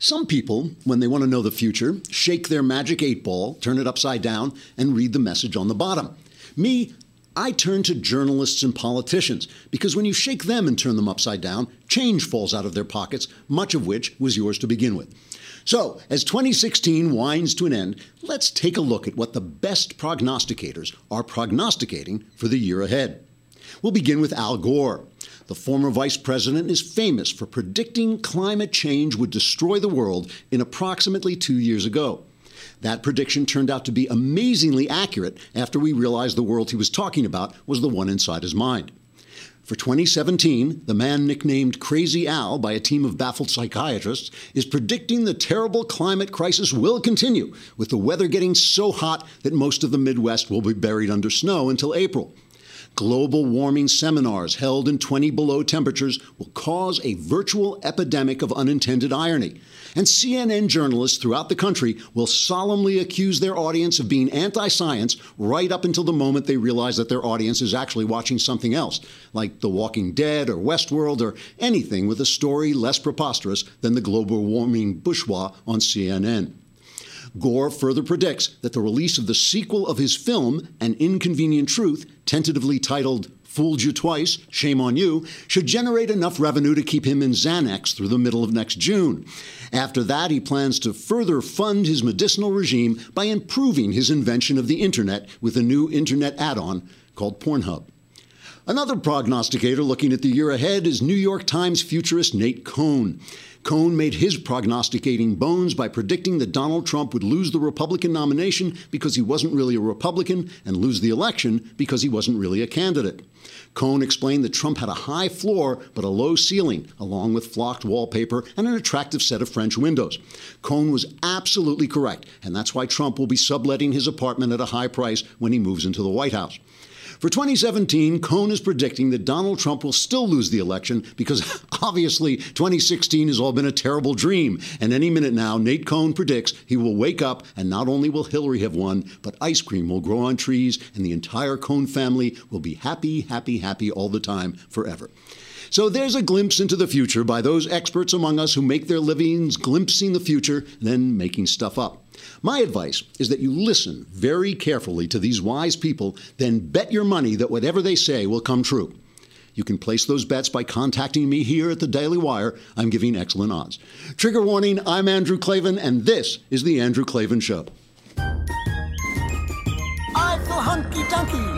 Some people, when they want to know the future, shake their magic eight ball, turn it upside down, and read the message on the bottom. Me, I turn to journalists and politicians because when you shake them and turn them upside down, change falls out of their pockets, much of which was yours to begin with. So, as 2016 winds to an end, let's take a look at what the best prognosticators are prognosticating for the year ahead. We'll begin with Al Gore. The former vice president is famous for predicting climate change would destroy the world in approximately two years ago. That prediction turned out to be amazingly accurate after we realized the world he was talking about was the one inside his mind. For 2017, the man nicknamed Crazy Al by a team of baffled psychiatrists is predicting the terrible climate crisis will continue, with the weather getting so hot that most of the Midwest will be buried under snow until April global warming seminars held in 20 below temperatures will cause a virtual epidemic of unintended irony. And CNN journalists throughout the country will solemnly accuse their audience of being anti science right up until the moment they realize that their audience is actually watching something else, like The Walking Dead or Westworld or anything with a story less preposterous than the global warming bourgeois on CNN. Gore further predicts that the release of the sequel of his film, An Inconvenient Truth, tentatively titled Fooled You Twice, Shame on You, should generate enough revenue to keep him in Xanax through the middle of next June. After that, he plans to further fund his medicinal regime by improving his invention of the Internet with a new Internet add on called Pornhub. Another prognosticator looking at the year ahead is New York Times futurist Nate Cohn. Cohn made his prognosticating bones by predicting that Donald Trump would lose the Republican nomination because he wasn't really a Republican and lose the election because he wasn't really a candidate. Cohn explained that Trump had a high floor but a low ceiling, along with flocked wallpaper and an attractive set of French windows. Cohn was absolutely correct, and that's why Trump will be subletting his apartment at a high price when he moves into the White House. For 2017, Cohn is predicting that Donald Trump will still lose the election because obviously 2016 has all been a terrible dream. And any minute now, Nate Cohn predicts he will wake up and not only will Hillary have won, but ice cream will grow on trees and the entire Cohn family will be happy, happy, happy all the time forever. So there's a glimpse into the future by those experts among us who make their livings glimpsing the future, then making stuff up. My advice is that you listen very carefully to these wise people, then bet your money that whatever they say will come true. You can place those bets by contacting me here at the Daily Wire. I'm giving excellent odds. Trigger warning I'm Andrew Klavan, and this is The Andrew Klavan Show. I feel hunky dunky,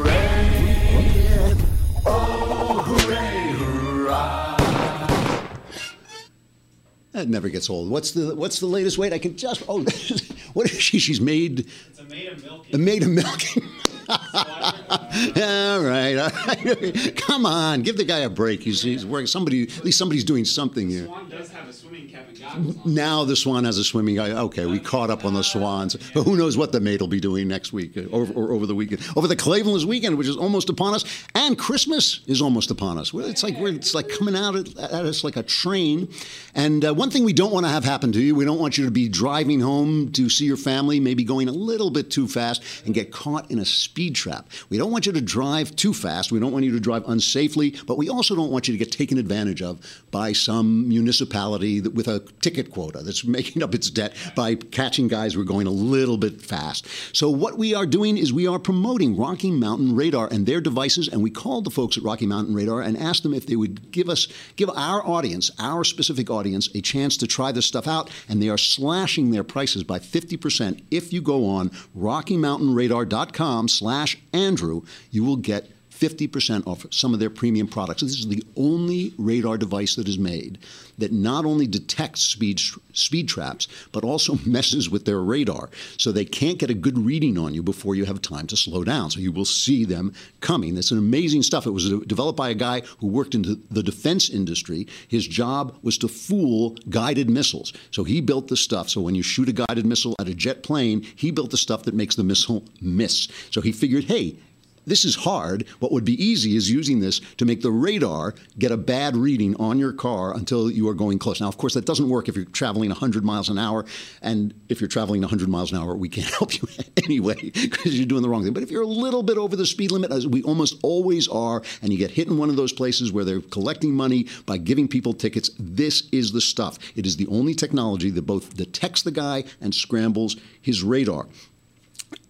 That never gets old. What's the What's the latest weight? I can just oh, what is she? She's made. It's a maid of milking. A maid of milking. all right, all right. Come on, give the guy a break. He's, he's working. Somebody, at least somebody's doing something here. Swan does have a swimming cap and goggles on. Now the swan has a swimming guy. Okay, we caught up on the swans. But who knows what the mate will be doing next week uh, or, or over the weekend, over the Cleveland's weekend, which is almost upon us, and Christmas is almost upon us. Well, It's like we're, it's like coming out at, at us like a train. And uh, one thing we don't want to have happen to you, we don't want you to be driving home to see your family, maybe going a little bit too fast and get caught in a speed trap. We don't want you to drive too fast. We don't want you to drive unsafely, but we also don't want you to get taken advantage of by some municipality that, with a ticket quota that's making up its debt by catching guys who are going a little bit fast. So what we are doing is we are promoting Rocky Mountain Radar and their devices, and we called the folks at Rocky Mountain Radar and asked them if they would give us, give our audience, our specific audience, a chance to try this stuff out, and they are slashing their prices by 50% if you go on RockyMountainRadar.com slash Andrew, you will get 50% off some of their premium products. This is the only radar device that is made that not only detects speed speed traps but also messes with their radar. So they can't get a good reading on you before you have time to slow down. So you will see them coming. It's an amazing stuff. It was developed by a guy who worked in the defense industry. His job was to fool guided missiles. So he built the stuff. So when you shoot a guided missile at a jet plane he built the stuff that makes the missile miss. So he figured hey this is hard. What would be easy is using this to make the radar get a bad reading on your car until you are going close. Now, of course, that doesn't work if you're traveling 100 miles an hour. And if you're traveling 100 miles an hour, we can't help you anyway because you're doing the wrong thing. But if you're a little bit over the speed limit, as we almost always are, and you get hit in one of those places where they're collecting money by giving people tickets, this is the stuff. It is the only technology that both detects the guy and scrambles his radar.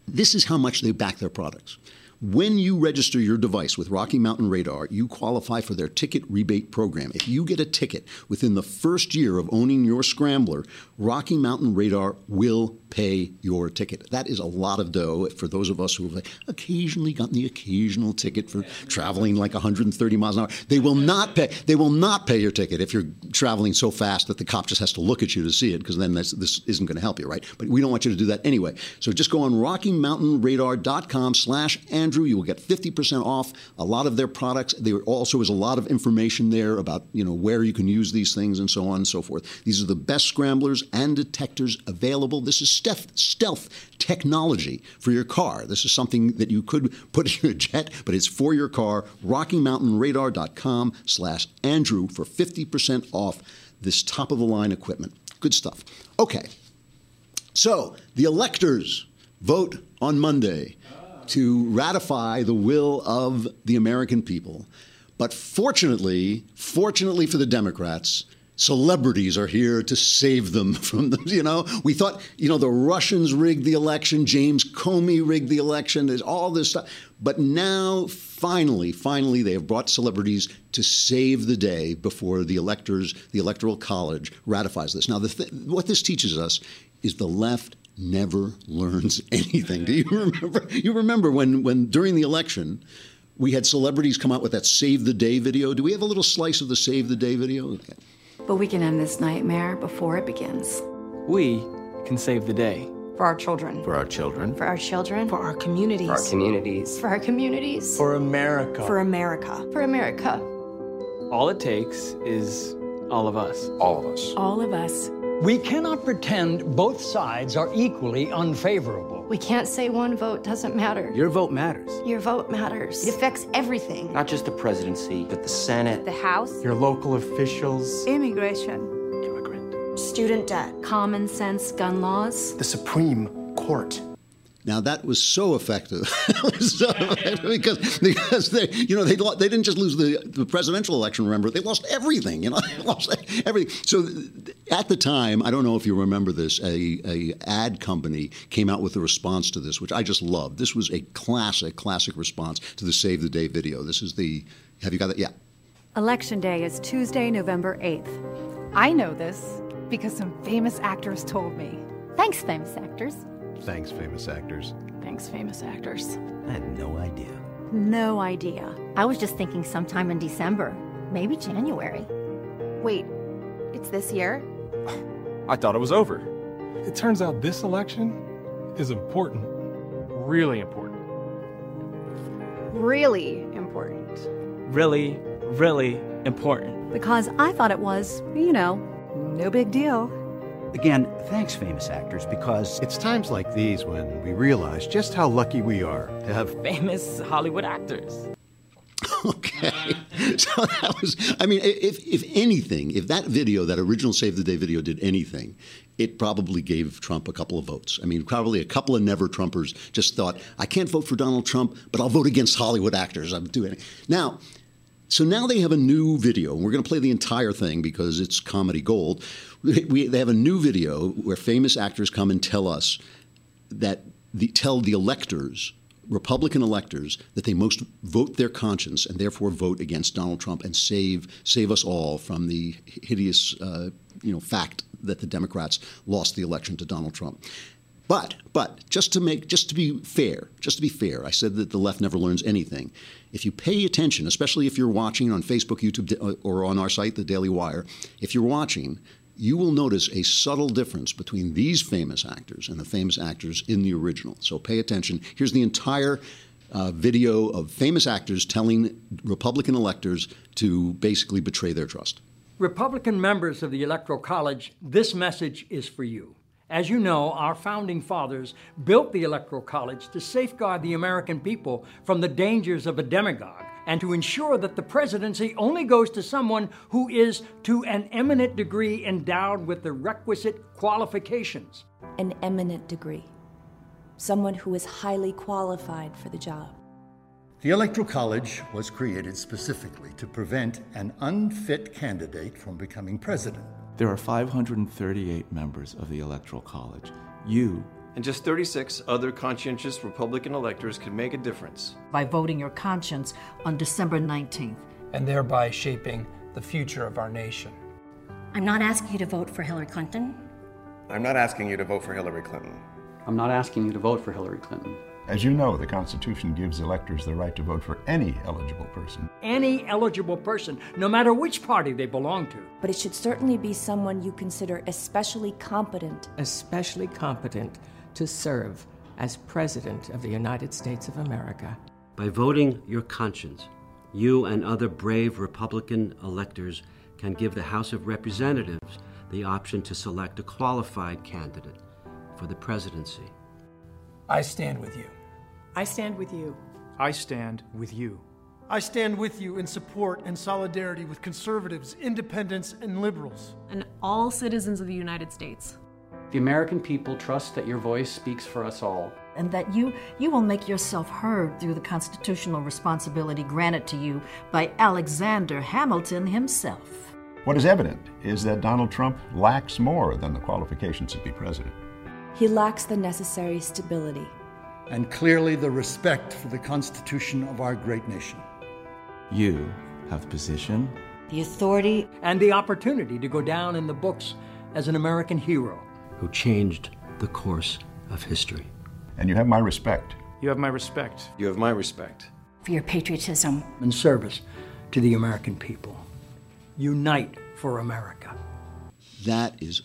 This is how much they back their products. When you register your device with Rocky Mountain Radar, you qualify for their ticket rebate program. If you get a ticket within the first year of owning your scrambler, Rocky Mountain Radar will pay your ticket. That is a lot of dough for those of us who have occasionally gotten the occasional ticket for traveling like 130 miles an hour. They will not pay. They will not pay your ticket if you're traveling so fast that the cop just has to look at you to see it, because then this isn't going to help you, right? But we don't want you to do that anyway. So just go on RockyMountainRadar.com/slash/Andrew. You will get 50% off a lot of their products. There also is a lot of information there about you know where you can use these things and so on and so forth. These are the best scramblers and detectors available. This is stealth, stealth technology for your car. This is something that you could put in your jet, but it's for your car. RockyMountainRadar.com slash Andrew for 50% off this top of the line equipment. Good stuff. Okay. So the electors vote on Monday to ratify the will of the American people. But fortunately, fortunately for the Democrats, celebrities are here to save them from the, you know, we thought, you know, the Russians rigged the election, James Comey rigged the election, there's all this stuff. But now, finally, finally, they have brought celebrities to save the day before the electors, the Electoral College ratifies this. Now, th- what this teaches us is the left never learns anything. Do you remember? You remember when, when during the election, we had celebrities come out with that Save the Day video. Do we have a little slice of the Save the Day video? Okay. But we can end this nightmare before it begins. We can save the day. For our children. For our children. For our children. For our communities. For our communities. For our communities. For America. For America. For America. All it takes is all of us. All of us. All of us. We cannot pretend both sides are equally unfavorable. We can't say one vote doesn't matter. Your vote matters. Your vote matters. It affects everything. Not just the presidency, but the Senate, the House, your local officials, immigration, immigrant, student debt, common sense gun laws, the Supreme Court. Now that was so effective, was so effective because because they you know they they didn't just lose the, the presidential election. Remember, they lost everything. You know, they lost everything. So at the time, I don't know if you remember this. A, a ad company came out with a response to this, which I just loved. This was a classic, classic response to the Save the Day video. This is the. Have you got that? Yeah. Election Day is Tuesday, November eighth. I know this because some famous actors told me. Thanks, famous actors. Thanks, famous actors. Thanks, famous actors. I had no idea. No idea. I was just thinking sometime in December, maybe January. Wait, it's this year? I thought it was over. It turns out this election is important. Really important. Really important. Really, really important. Because I thought it was, you know, no big deal. Again, thanks, famous actors, because it's times like these when we realize just how lucky we are to have famous Hollywood actors. Okay, so that was. I mean, if if anything, if that video, that original Save the Day video, did anything, it probably gave Trump a couple of votes. I mean, probably a couple of never Trumpers just thought, I can't vote for Donald Trump, but I'll vote against Hollywood actors. I'm doing it now. So now they have a new video, and we're going to play the entire thing because it's comedy gold. We, they have a new video where famous actors come and tell us that the, tell the electors, Republican electors, that they most vote their conscience and therefore vote against Donald Trump and save save us all from the hideous, uh, you know, fact that the Democrats lost the election to Donald Trump. But but just to make just to be fair, just to be fair, I said that the left never learns anything. If you pay attention, especially if you're watching on Facebook, YouTube, uh, or on our site, The Daily Wire, if you're watching, you will notice a subtle difference between these famous actors and the famous actors in the original. So pay attention. Here's the entire uh, video of famous actors telling Republican electors to basically betray their trust. Republican members of the Electoral College, this message is for you. As you know, our founding fathers built the Electoral College to safeguard the American people from the dangers of a demagogue and to ensure that the presidency only goes to someone who is to an eminent degree endowed with the requisite qualifications. An eminent degree. Someone who is highly qualified for the job. The Electoral College was created specifically to prevent an unfit candidate from becoming president. There are 538 members of the Electoral College. You and just 36 other conscientious Republican electors can make a difference. By voting your conscience on December 19th. And thereby shaping the future of our nation. I'm not asking you to vote for Hillary Clinton. I'm not asking you to vote for Hillary Clinton. I'm not asking you to vote for Hillary Clinton. As you know, the Constitution gives electors the right to vote for any eligible person. Any eligible person, no matter which party they belong to. But it should certainly be someone you consider especially competent. Especially competent to serve as President of the United States of America. By voting your conscience, you and other brave Republican electors can give the House of Representatives the option to select a qualified candidate for the presidency. I stand with you. I stand with you. I stand with you. I stand with you in support and solidarity with conservatives, independents, and liberals. And all citizens of the United States. The American people trust that your voice speaks for us all. And that you, you will make yourself heard through the constitutional responsibility granted to you by Alexander Hamilton himself. What is evident is that Donald Trump lacks more than the qualifications to be president. He lacks the necessary stability. And clearly the respect for the Constitution of our great nation. You have the position, the authority, and the opportunity to go down in the books as an American hero who changed the course of history. And you have my respect. You have my respect. You have my respect. For your patriotism and service to the American people. Unite for America. That is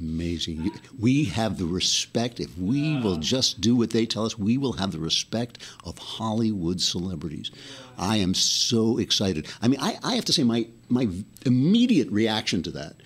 amazing. We have the respect. If we will just do what they tell us, we will have the respect of Hollywood celebrities. I am so excited. I mean, I, I have to say, my, my immediate reaction to that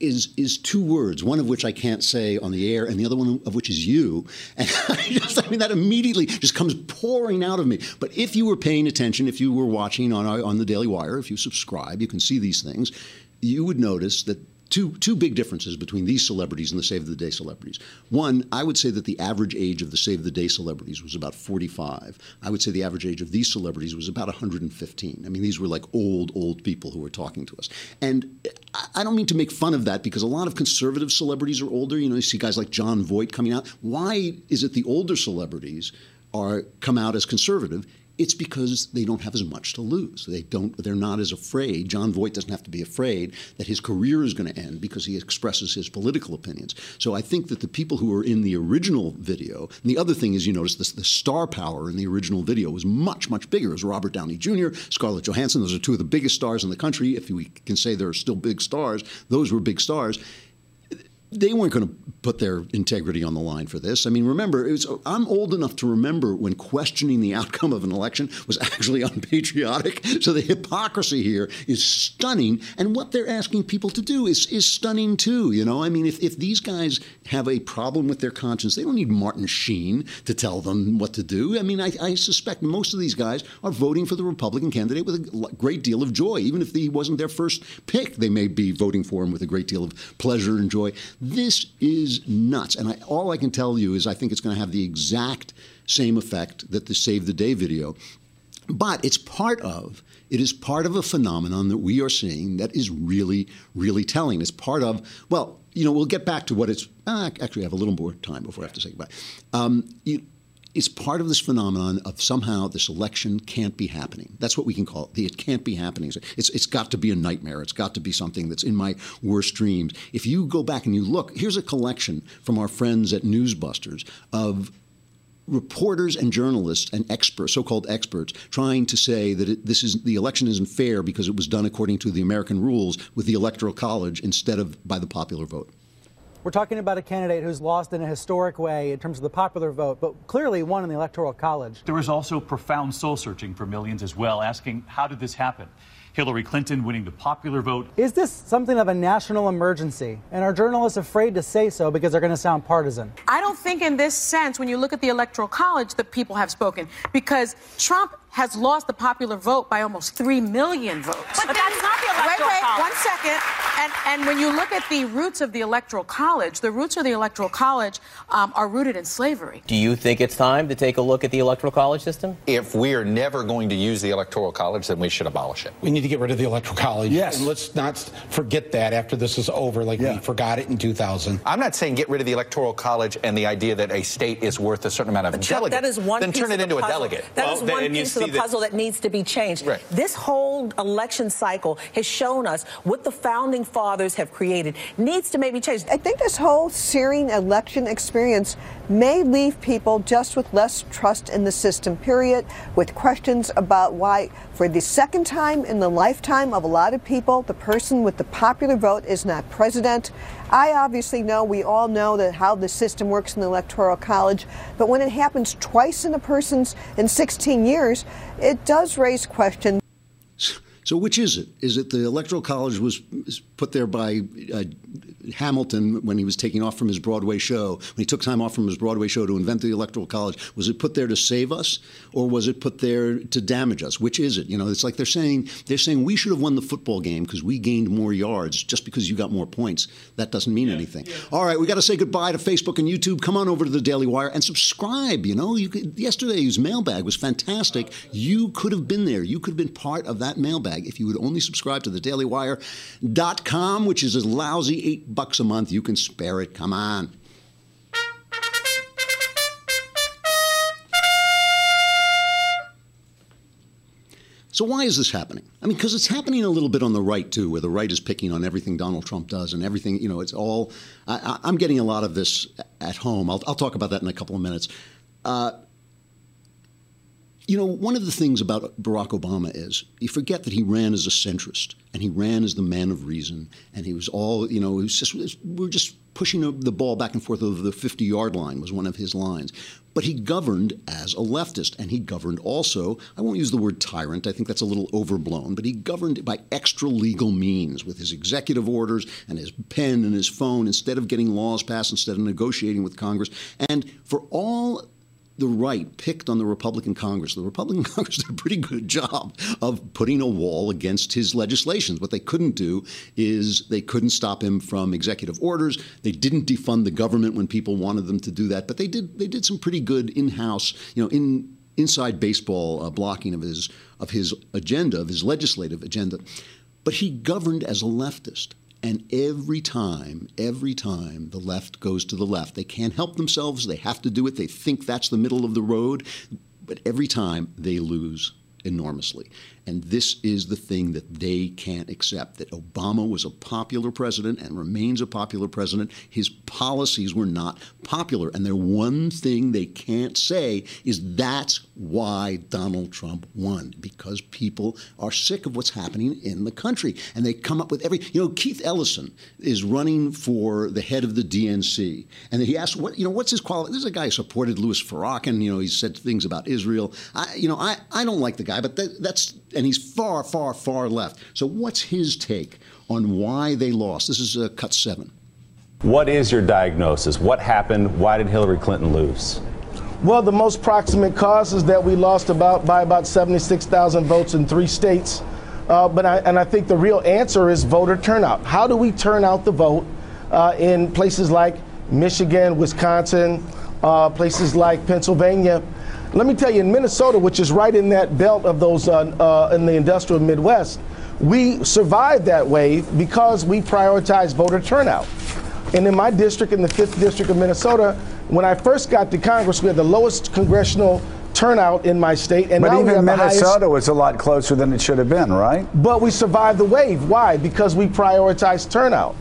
is is two words, one of which I can't say on the air, and the other one of which is you. And I just, I mean, that immediately just comes pouring out of me. But if you were paying attention, if you were watching on on the Daily Wire, if you subscribe, you can see these things. You would notice that two two big differences between these celebrities and the Save the Day celebrities. One, I would say that the average age of the Save the Day celebrities was about 45. I would say the average age of these celebrities was about 115. I mean, these were like old, old people who were talking to us. And I don't mean to make fun of that because a lot of conservative celebrities are older. You know, you see guys like Jon Voight coming out. Why is it the older celebrities are come out as conservative? It's because they don't have as much to lose. They don't. They're not as afraid. Jon Voight doesn't have to be afraid that his career is going to end because he expresses his political opinions. So I think that the people who were in the original video, and the other thing is, you notice this, the star power in the original video was much, much bigger. It was Robert Downey Jr., Scarlett Johansson. Those are two of the biggest stars in the country. If we can say there are still big stars, those were big stars they weren't going to put their integrity on the line for this. I mean, remember, was, I'm old enough to remember when questioning the outcome of an election was actually unpatriotic. So the hypocrisy here is stunning, and what they're asking people to do is is stunning too. You know, I mean, if, if these guys have a problem with their conscience, they don't need Martin Sheen to tell them what to do. I mean, I, I suspect most of these guys are voting for the Republican candidate with a great deal of joy, even if he wasn't their first pick. They may be voting for him with a great deal of pleasure and joy. This is nuts. And I, all I can tell you is I think it's going to have the exact same effect that the Save the Day video. But it's part of it is part of a phenomenon that we are seeing that is really, really telling. It's part of, well, you know, we'll get back to what it's, uh, actually, I have a little more time before I have to say goodbye. Um, you, it's part of this phenomenon of somehow this election can't be happening. That's what we can call it. It can't be happening. It's, it's got to be a nightmare. It's got to be something that's in my worst dreams. If you go back and you look, here's a collection from our friends at Newsbusters of reporters and journalists and experts, so-called experts, trying to say that it, this is the election isn't fair because it was done according to the American rules with the Electoral College instead of by the popular vote. We're talking about a candidate who's lost in a historic way in terms of the popular vote, but clearly won in the Electoral College. There was also profound soul searching for millions as well, asking how did this happen? Hillary Clinton winning the popular vote. Is this something of a national emergency? And are journalists afraid to say so because they're going to sound partisan? I don't think, in this sense, when you look at the Electoral College, that people have spoken because Trump has lost the popular vote by almost 3 million votes. But, but that's not the Electoral Wait, wait, College. one second. And, and when you look at the roots of the Electoral College, the roots of the Electoral College um, are rooted in slavery. Do you think it's time to take a look at the Electoral College system? If we are never going to use the Electoral College, then we should abolish it. We need to get rid of the Electoral College. Yes. And let's not forget that after this is over, like yeah. we forgot it in 2000. I'm not saying get rid of the Electoral College and the idea that a state is worth a certain amount of but Chuck, delegates. That is one then turn it into puzzle. a delegate. That well, is one piece of the puzzle that, that needs to be changed. Right. This whole election cycle has shown us what the founding fathers have created needs to maybe change. I think this whole searing election experience may leave people just with less trust in the system, period, with questions about why, for the second time in the lifetime of a lot of people, the person with the popular vote is not president. I obviously know, we all know that how the system works in the Electoral College, but when it happens twice in a person's in 16 years, it does raise questions. So, which is it? Is it the Electoral College was put there by uh, Hamilton when he was taking off from his Broadway show, when he took time off from his Broadway show to invent the Electoral College? Was it put there to save us, or was it put there to damage us? Which is it? You know, it's like they're saying they're saying we should have won the football game because we gained more yards just because you got more points. That doesn't mean yeah, anything. Yeah. All right, we got to say goodbye to Facebook and YouTube. Come on over to the Daily Wire and subscribe. You know, you could, yesterday's mailbag was fantastic. You could have been there. You could have been part of that mailbag if you would only subscribe to the dailywire.com, which is a lousy eight bucks a month. You can spare it. Come on. So why is this happening? I mean, because it's happening a little bit on the right too, where the right is picking on everything Donald Trump does and everything. You know, it's all. I, am getting a lot of this at home. I'll, I'll, talk about that in a couple of minutes. Uh, you know, one of the things about Barack Obama is you forget that he ran as a centrist and he ran as the man of reason, and he was all, you know, just we are just pushing the ball back and forth over the 50 yard line was one of his lines. But he governed as a leftist, and he governed also, I won't use the word tyrant, I think that's a little overblown, but he governed by extra legal means with his executive orders and his pen and his phone instead of getting laws passed, instead of negotiating with Congress. And for all the right picked on the Republican Congress. The Republican Congress did a pretty good job of putting a wall against his legislations. What they couldn't do is they couldn't stop him from executive orders. They didn't defund the government when people wanted them to do that, but they did. They did some pretty good in-house, you know, in inside baseball uh, blocking of his of his agenda, of his legislative agenda. But he governed as a leftist. And every time, every time the left goes to the left, they can't help themselves. They have to do it. They think that's the middle of the road. But every time they lose enormously. And this is the thing that they can't accept that Obama was a popular president and remains a popular president. His policies were not popular. And the one thing they can't say is that's why Donald Trump won, because people are sick of what's happening in the country. And they come up with every, you know, Keith Ellison is running for the head of the DNC. And he asked, what, you know, what's his quality? This is a guy who supported Louis Farrakhan. You know, he said things about Israel. I, you know, I, I don't like the guy, but that, that's and he's far, far, far left. So, what's his take on why they lost? This is uh, cut seven. What is your diagnosis? What happened? Why did Hillary Clinton lose? Well, the most proximate cause is that we lost about by about 76,000 votes in three states. Uh, but I, and I think the real answer is voter turnout. How do we turn out the vote uh, in places like Michigan, Wisconsin, uh, places like Pennsylvania? Let me tell you, in Minnesota, which is right in that belt of those uh, uh, in the industrial Midwest, we survived that wave because we prioritized voter turnout. And in my district, in the 5th District of Minnesota, when I first got to Congress, we had the lowest congressional turnout in my state. And but even Minnesota was a lot closer than it should have been, right? But we survived the wave. Why? Because we prioritized turnout.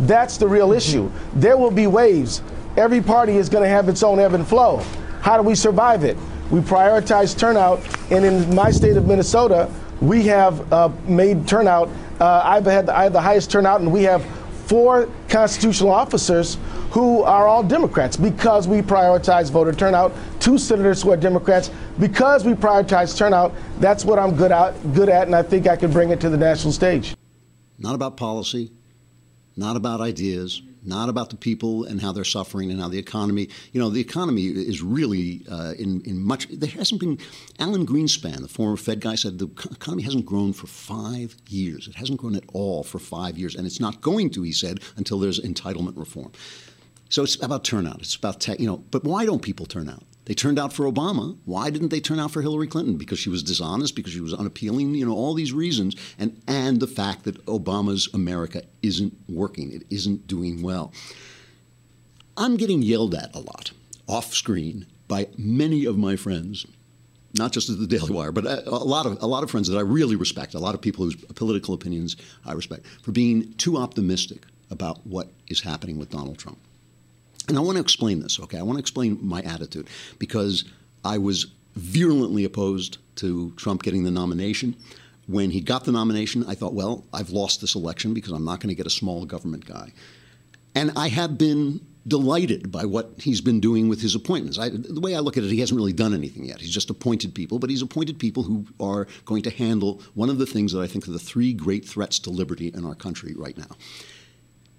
That's the real issue. There will be waves. Every party is going to have its own ebb and flow. How do we survive it? We prioritize turnout, and in my state of Minnesota, we have uh, made turnout. Uh, I've had the, I have the highest turnout, and we have four constitutional officers who are all Democrats because we prioritize voter turnout two senators who are Democrats because we prioritize turnout. That's what I'm good at, good at, and I think I can bring it to the national stage. Not about policy, not about ideas, not about the people and how they're suffering and how the economy. You know, the economy is really uh, in in much. There hasn't been. Alan Greenspan, the former Fed guy, said the economy hasn't grown for five years. It hasn't grown at all for five years, and it's not going to. He said until there's entitlement reform. So it's about turnout. It's about tech, you know. But why don't people turn out? They turned out for Obama. Why didn't they turn out for Hillary Clinton? Because she was dishonest, because she was unappealing, you know, all these reasons, and and the fact that Obama's America isn't working, it isn't doing well. I'm getting yelled at a lot off screen by many of my friends, not just at the Daily Wire, but a, a lot of a lot of friends that I really respect, a lot of people whose political opinions I respect, for being too optimistic about what is happening with Donald Trump. And I want to explain this, okay? I want to explain my attitude because I was virulently opposed to Trump getting the nomination. When he got the nomination, I thought, well, I've lost this election because I'm not going to get a small government guy. And I have been delighted by what he's been doing with his appointments. I, the way I look at it, he hasn't really done anything yet. He's just appointed people, but he's appointed people who are going to handle one of the things that I think are the three great threats to liberty in our country right now.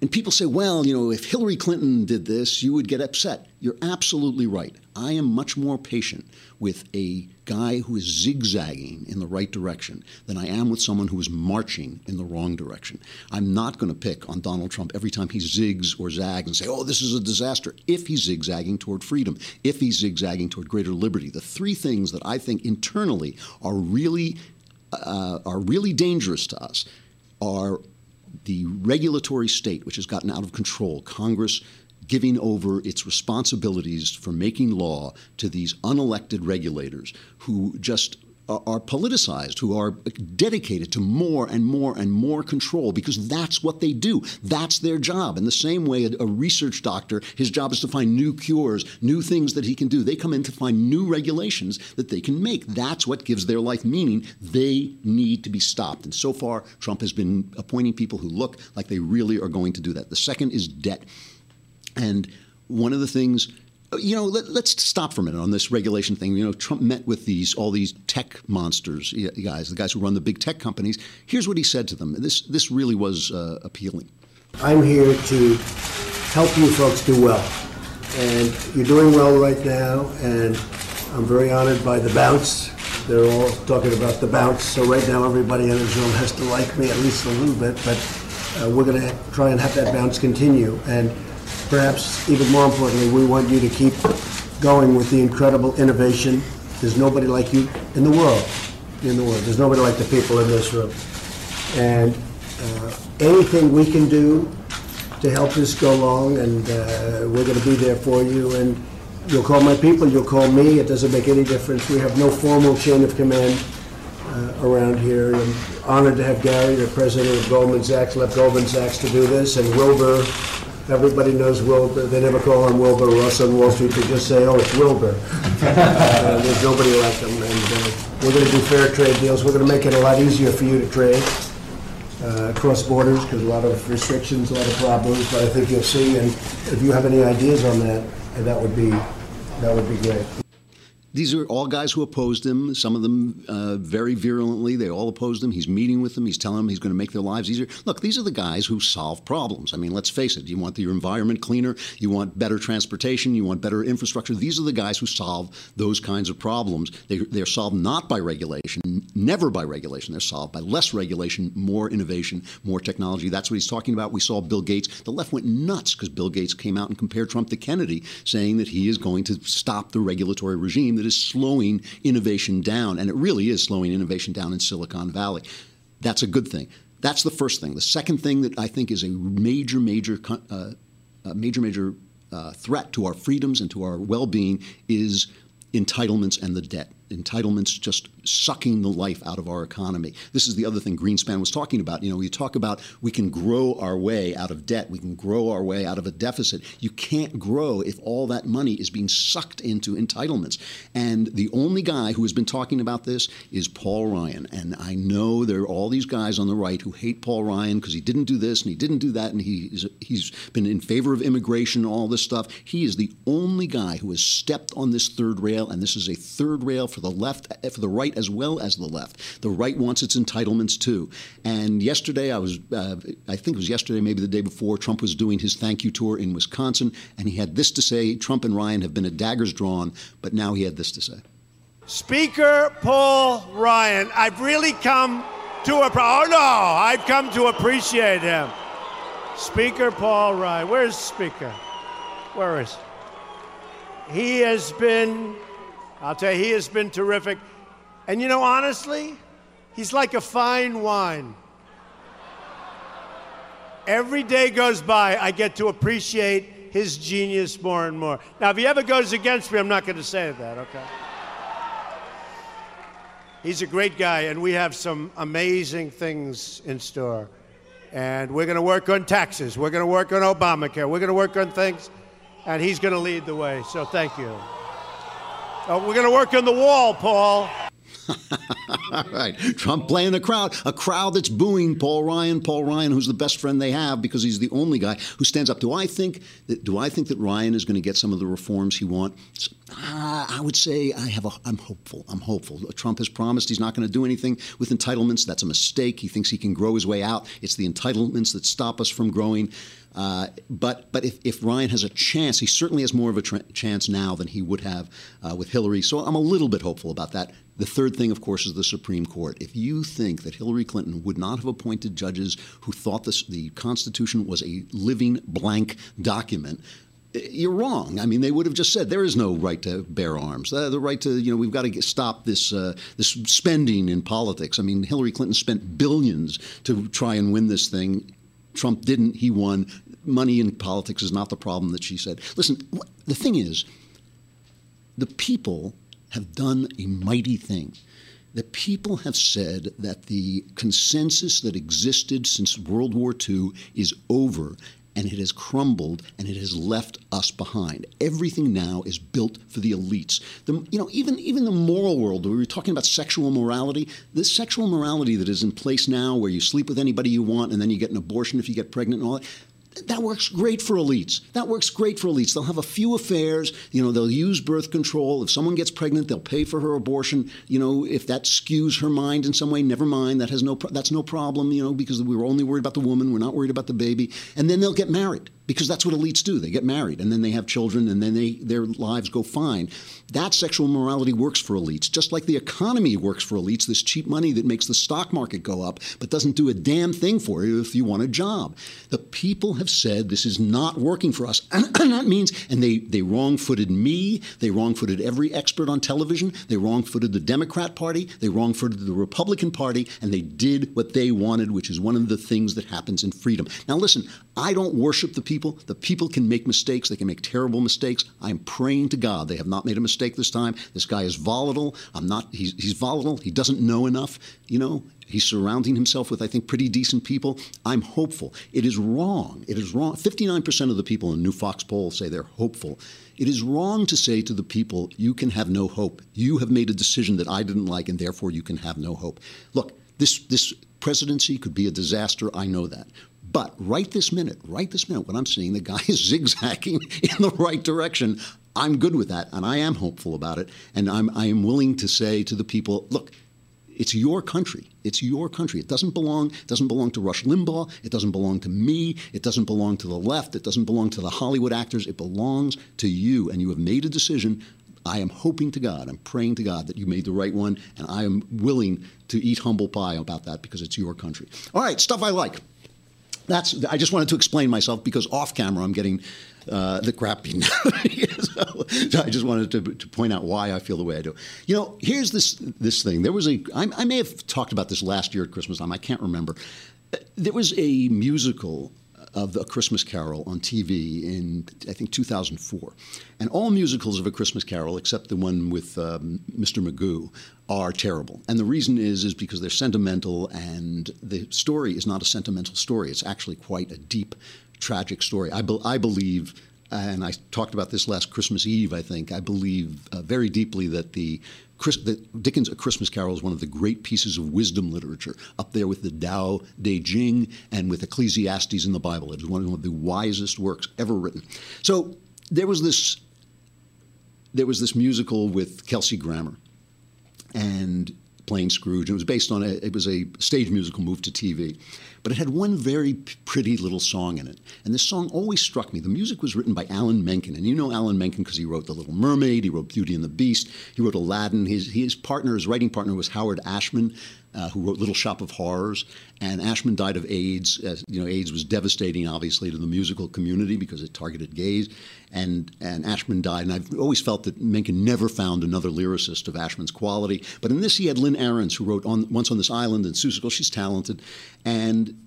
And people say, well, you know, if Hillary Clinton did this, you would get upset. You're absolutely right. I am much more patient with a guy who is zigzagging in the right direction than I am with someone who is marching in the wrong direction. I'm not going to pick on Donald Trump every time he zigs or zags and say, oh, this is a disaster. If he's zigzagging toward freedom, if he's zigzagging toward greater liberty, the three things that I think internally are really uh, are really dangerous to us are the regulatory state, which has gotten out of control, Congress giving over its responsibilities for making law to these unelected regulators who just Uh, are politicized, who are dedicated to more and more and more control because that's what they do. That's their job. In the same way, a, research doctor, his job is to find new cures, new things that he can do. They come in to find new regulations that they can make. That's what gives their life meaning. They need to be stopped. And so far, Trump has been appointing people who look like they really are going to do that. The second is debt. And one of the things you know, let, us stop for a minute on this regulation thing. You know, Trump met with these all these tech monsters, guys, the guys who run the big tech companies. Here's what he said to them. This this really was uh, appealing. I'm here to help you folks do well, and you're doing well right now. And I'm very honored by the bounce. They're all talking about the bounce. So right now, everybody in Zone has to like me at least a little bit, but uh, we're going to try and have that bounce continue. And perhaps even more importantly, we want you to keep going with the incredible innovation. There's nobody like you in the world. In the world, there's nobody like the people in this room. And uh, anything we can do to help this go along, and uh, we're going to be there for you. And you'll call my people, you'll call me. It doesn't make any difference. We have no formal chain of command uh, around here. I'm honored to have Gary, the president of Goldman Sachs, left Goldman Sachs to do this, and Wilbur Everybody knows Wilbur. They never call him Wilbur Ross on Wall Street. They just say, oh, it's Wilbur. uh, there's nobody like him. And uh, we're going to do fair trade deals. We're going to make it a lot easier for you to trade uh, across borders because a lot of restrictions, a lot of problems. But I think you'll see. And if you have any ideas on that, and that would be that would be great. These are all guys who opposed him, some of them uh, very virulently. They all opposed him. He's meeting with them. He's telling them he's going to make their lives easier. Look, these are the guys who solve problems. I mean, let's face it. You want your environment cleaner. You want better transportation. You want better infrastructure. These are the guys who solve those kinds of problems. They, they're solved not by regulation, never by regulation. They're solved by less regulation, more innovation, more technology. That's what he's talking about. We saw Bill Gates. The left went nuts because Bill Gates came out and compared Trump to Kennedy, saying that he is going to stop the regulatory regime that is slowing innovation down. And it really is slowing innovation down in Silicon Valley. That's a good thing. That's the first thing. The second thing that I think is a major, major, uh, a major, major uh, threat to our freedoms and to our well being is entitlements and the debt. Entitlements just sucking the life out of our economy. This is the other thing Greenspan was talking about. You know, you talk about we can grow our way out of debt, we can grow our way out of a deficit. You can't grow if all that money is being sucked into entitlements. And the only guy who has been talking about this is Paul Ryan. And I know there are all these guys on the right who hate Paul Ryan because he didn't do this and he didn't do that and he's he's been in favor of immigration, all this stuff. He is the only guy who has stepped on this third rail, and this is a third rail for the left, eh, for the right as well as the left. The right wants its entitlements too. And yesterday, I was, uh, I think it was yesterday, maybe the day before, Trump was doing his thank you tour in Wisconsin, and he had this to say Trump and Ryan have been at daggers drawn, but now he had this to say. Speaker Paul Ryan, I've really come to a oh no, I've come to appreciate him. Speaker Paul Ryan, where's Speaker? Where is he? He has been, I'll tell you, he has been terrific. And you know, honestly, he's like a fine wine. Every day goes by, I get to appreciate his genius more and more. Now, if he ever goes against me, I'm not going to say that, okay? He's a great guy, and we have some amazing things in store. And we're going to work on taxes. We're going to work on Obamacare. We're going to work on things, and he's going to lead the way. So thank you. Oh, we're going to work on the wall, Paul. All right. Trump playing the crowd, a crowd that's booing Paul Ryan, Paul Ryan, who's the best friend they have because he's the only guy who stands up. Do I think that do I think that Ryan is going to get some of the reforms he wants? Uh, I would say I have a, I'm hopeful. I'm hopeful. Trump has promised he's not going to do anything with entitlements. That's a mistake. He thinks he can grow his way out. It's the entitlements that stop us from growing. Uh, but but if, if Ryan has a chance, he certainly has more of a tra- chance now than he would have uh, with Hillary. So I'm a little bit hopeful about that. The third thing, of course, is the Supreme Court. If you think that Hillary Clinton would not have appointed judges who thought this, the Constitution was a living blank document, you're wrong. I mean, they would have just said there is no right to bear arms. Uh, the right to, you know, we've got to get, stop this uh, this spending in politics. I mean, Hillary Clinton spent billions to try and win this thing. Trump didn't. He won. Money in politics is not the problem that she said. Listen, the thing is, the people have done a mighty thing. The people have said that the consensus that existed since World War II is over and it has crumbled and it has left us behind. Everything now is built for the elites. The, you know, even even the moral world. We were talking about sexual morality. The sexual morality that is in place now, where you sleep with anybody you want and then you get an abortion if you get pregnant and all that that works great for elites. That works great for elites. They'll have a few affairs. You know, they'll use birth control. If someone gets pregnant, they'll pay for her abortion. You know, if that skews her mind in some way, never mind. That has no. That's no problem. You know, because we were only worried about the woman. We're not worried about the baby. And then they'll get married because that's what elites do. They get married and then they have children and then they their lives go fine. That sexual morality works for elites, just like the economy works for elites. This cheap money that makes the stock market go up, but doesn't do a damn thing for you if you want a job. The people have said this is not working for us, and that means, and they they wrong-footed me. They wrong-footed every expert on television. They wrong-footed the Democrat Party. They wrong-footed the Republican Party, and they did what they wanted, which is one of the things that happens in freedom. Now, listen, I don't worship the people people. The people can make mistakes. They can make terrible mistakes. I'm praying to God they have not made a mistake this time. This guy is volatile. I'm not. He's, he's volatile. He doesn't know enough. You know, He's surrounding himself with, I think, pretty decent people. I'm hopeful. It is wrong. It is wrong. 59% of the people in New Fox poll say they're hopeful. It is wrong to say to the people, you can have no hope. You have made a decision that I didn't like, and therefore you can have no hope. Look, this, this presidency could be a disaster. I know that. But right this minute, right this minute, what I'm seeing, the guy is zigzagging in the right direction. I'm good with that, and I am hopeful about it. And I'm, I am willing to say to the people, look, it's your country. It's your country. It doesn't belong. It doesn't belong to Rush Limbaugh. It doesn't belong to me. It doesn't belong to the left. It doesn't belong to the Hollywood actors. It belongs to you. And you have made a decision. I am hoping to God. I'm praying to God that you made the right one, and I am willing to eat humble pie about that because it's your country. All right, stuff I like that's I just wanted to explain myself because off camera I'm getting uh, the crap beaten so, so, I just wanted to, to, point out why I feel the way I do. You know, here's this this thing. There was a I, I may have talked about this last year at Christmas time. I can't remember. There was a musical of A Christmas Carol on TV in, I think, 2004. And all musicals of A Christmas Carol, except the one with um, Mr. Magoo, are terrible. And the reason is, is because they're sentimental and the story is not a sentimental story. It's actually quite a deep, tragic story. I, be- I believe and I talked about this last Christmas Eve, I think. I believe uh, very deeply that the Chris, that Dickens' A Christmas Carol is one of the great pieces of wisdom literature, up there with the Tao Te Ching and with Ecclesiastes in the Bible. It is one of the wisest works ever written. So there was this, there was this musical with Kelsey Grammer, and playing Scrooge. It was based on a, it was a stage musical moved to TV, but it had one very pretty little song in it, and this song always struck me. The music was written by Alan Menken, and you know Alan Menken because he wrote The Little Mermaid, he wrote Beauty and the Beast, he wrote Aladdin. His his partner, his writing partner, was Howard Ashman, uh, who wrote Little Shop of Horrors. And Ashman died of AIDS. You know, AIDS was devastating, obviously, to the musical community because it targeted gays. And, and Ashman died. And I've always felt that Menken never found another lyricist of Ashman's quality. But in this, he had Lynn Ahrens, who wrote on, Once on This Island and Seussical. She's talented. And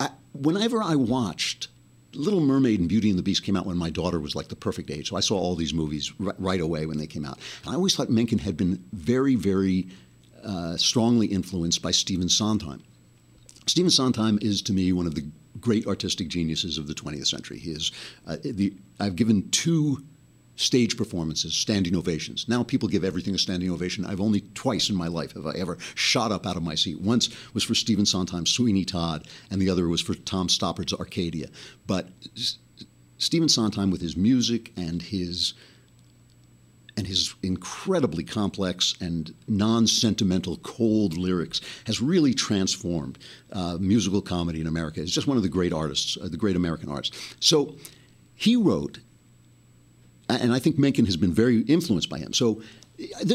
I, whenever I watched Little Mermaid and Beauty and the Beast came out when my daughter was like the perfect age. So I saw all these movies r- right away when they came out. And I always thought Menken had been very, very uh, strongly influenced by Stephen Sondheim. Stephen Sondheim is to me one of the great artistic geniuses of the 20th century. He is uh, the I've given two stage performances, standing ovations. Now people give everything a standing ovation. I've only twice in my life have I ever shot up out of my seat. Once was for Stephen Sondheim's Sweeney Todd, and the other was for Tom Stoppard's Arcadia. But S- Stephen Sondheim, with his music and his and his incredibly complex and non-sentimental, cold lyrics has really transformed uh, musical comedy in America. He's just one of the great artists, uh, the great American artists. So he wrote, and I think Menken has been very influenced by him. So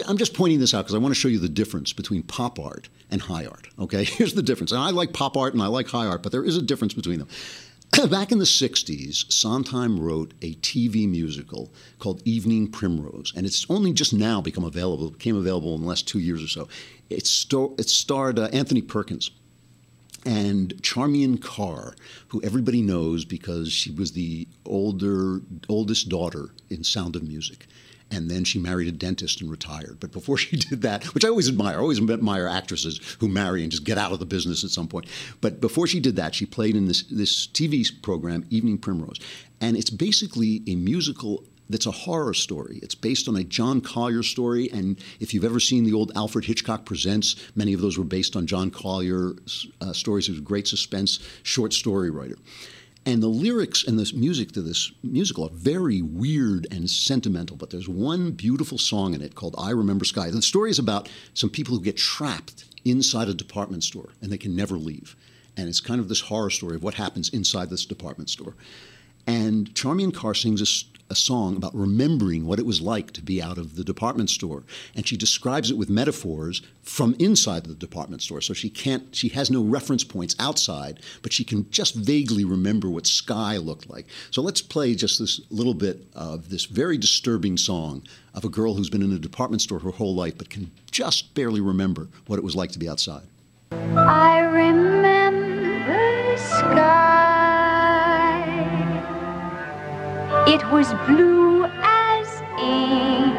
I'm just pointing this out because I want to show you the difference between pop art and high art. Okay, here's the difference. And I like pop art and I like high art, but there is a difference between them. Back in the 60s, Sondheim wrote a TV musical called Evening Primrose, and it's only just now become available. It became available in the last two years or so. It, sto- it starred uh, Anthony Perkins and Charmian Carr, who everybody knows because she was the older, oldest daughter in Sound of Music. And then she married a dentist and retired. But before she did that, which I always admire, I always admire actresses who marry and just get out of the business at some point. But before she did that, she played in this, this TV program, Evening Primrose. And it's basically a musical that's a horror story. It's based on a John Collier story, and if you've ever seen the old Alfred Hitchcock Presents, many of those were based on John Collier uh, stories. He was a great suspense short story writer. And the lyrics and the music to this musical are very weird and sentimental, but there's one beautiful song in it called I Remember Sky. The story is about some people who get trapped inside a department store and they can never leave. And it's kind of this horror story of what happens inside this department store. And Charmian Carr sings a, song about remembering what it was like to be out of the department store. And she describes it with metaphors from inside the department store. So she can't, she has no reference points outside, but she can just vaguely remember what sky looked like. So let's play just this little bit of this very disturbing song of a girl who's been in a department store her whole life, but can just barely remember what it was like to be outside. I remember sky. It was blue as ink,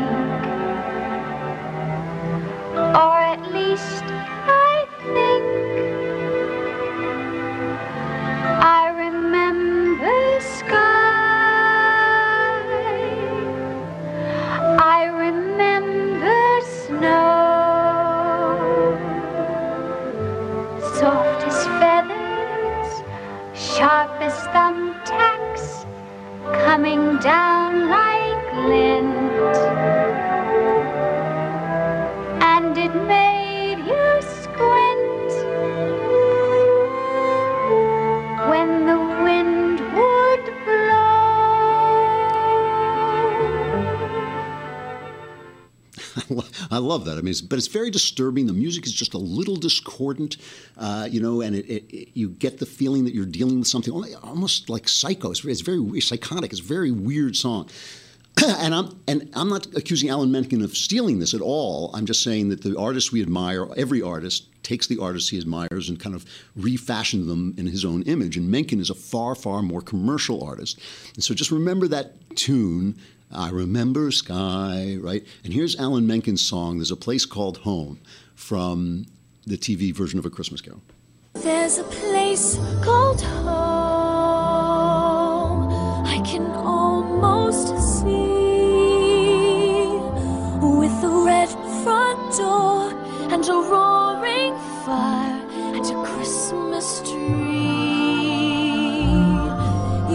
or at least I think love that. I mean, it's, but it's very disturbing. The music is just a little discordant, uh, you know, and it, it, it, you get the feeling that you're dealing with something almost like psycho. It's, it's very psychotic. It's a very weird song. and I'm and I'm not accusing Alan Menken of stealing this at all. I'm just saying that the artists we admire, every artist takes the artists he admires and kind of refashions them in his own image. And Menken is a far, far more commercial artist. And so just remember that tune. I remember Sky, right? And here's Alan Menken's song. There's a place called home from the TV version of A Christmas Carol. There's a place called home I can almost see with a red front door and a roaring fire and a Christmas tree.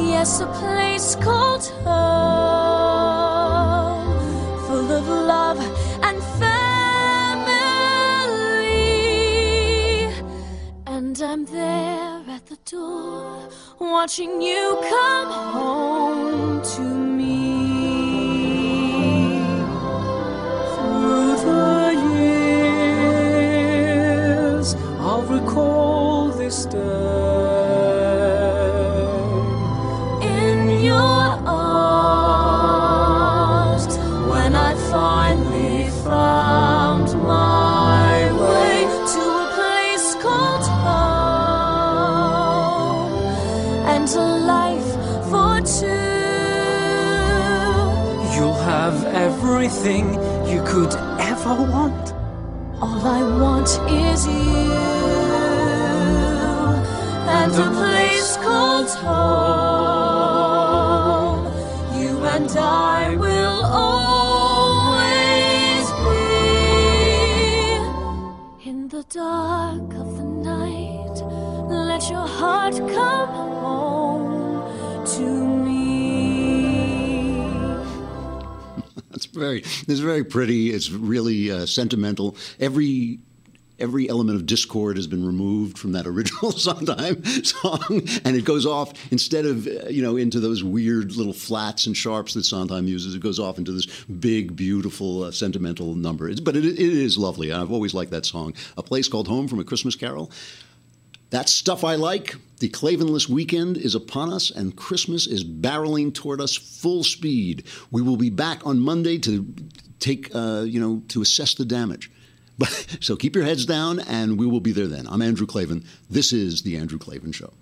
Yes, a place called home watching you come home to me. Through the years, I'll recall this day. You could ever want. All I want is you and a place called home. You and I will always be in the dark of the night. Let your heart come very, it's very pretty. It's really uh, sentimental. Every every element of discord has been removed from that original Sondheim song, and it goes off instead of uh, you know into those weird little flats and sharps that Sondheim uses. It goes off into this big, beautiful, uh, sentimental number. It's, but it, it is lovely. I've always liked that song. A place called home from a Christmas Carol. That's stuff I like. The Klavanless weekend is upon us, and Christmas is barreling toward us full speed. We will be back on Monday to take, uh, you know, to assess the damage. But so keep your heads down, and we will be there then. I'm Andrew Klavan. This is the Andrew Klavan Show.